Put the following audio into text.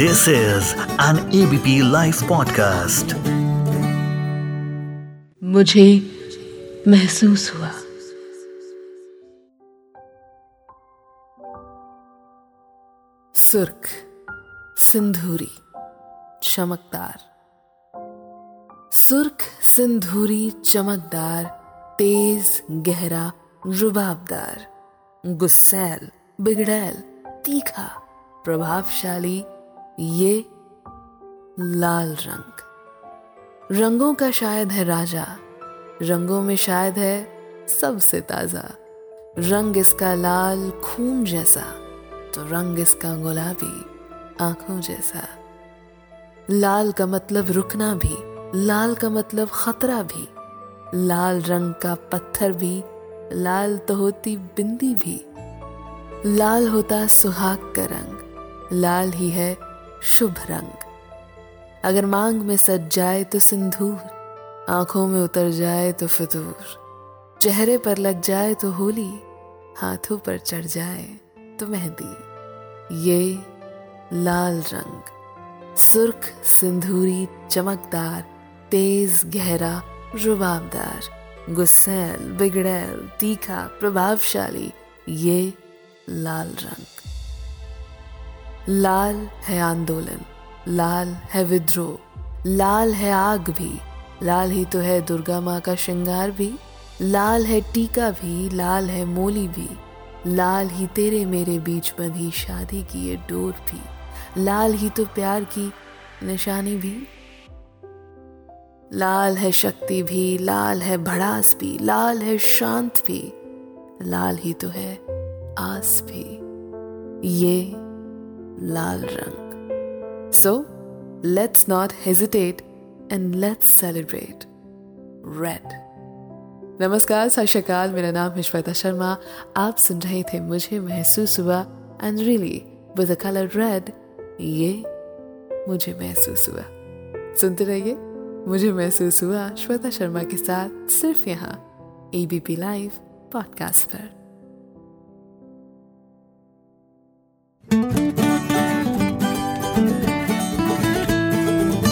This is an ABP Life podcast. मुझे महसूस हुआ। सुर्ख सिंधूरी चमकदार। सुर्ख सिंधूरी चमकदार तेज गहरा रुबाबदार। गुस्सैल बिगड़ैल तीखा प्रभावशाली ये लाल रंग। रंगों का शायद है राजा। रंगों में शायद है सबसे ताज़ा। रंग इसका लाल खून जैसा तो रंग इसका गुलाबी आँखों जैसा। लाल का मतलब रुकना भी, लाल का मतलब खतरा भी। लाल रंग का पत्थर भी, लाल तो होती बिंदी भी। लाल होता सुहाग का रंग। लाल ही है शुभ रंग। अगर मांग में सज जाए तो सिंदूर, आँखों में उतर जाए तो फितूर। चेहरे पर लग जाए तो होली, हाथों पर चढ़ जाए तो मेहंदी। ये लाल रंग। सुर्ख सिंधूरी चमकदार, तेज, गहरा, रुबाबदार, गुस्सैल, बिगड़ैल, तीखा, प्रभावशाली, ये लाल रंग। लाल है आंदोलन, लाल है विद्रोह, लाल है आग भी, लाल ही तो है दुर्गा माँ का श्रृंगार भी, लाल है टीका भी, लाल है मोली भी, लाल ही तेरे मेरे बीच बंधी शादी की ये डोर भी, लाल ही तो प्यार की निशानी भी। लाल है शक्ति भी, लाल है भड़ास भी, लाल है शांत भी, लाल ही तो है आस भी। ये लाल रंग। So let's not hesitate and let's celebrate red नमस्कार, सत मेरा नाम है श्वेता शर्मा। आप सुन रहे थे मुझे महसूस हुआ and really with colour red ये मुझे महसूस हुआ। सुनते रहिए। मुझे महसूस हुआ श्वेता शर्मा के साथ सिर्फ़ यहाँ एबीपी लाइव पॉडकास्ट पर।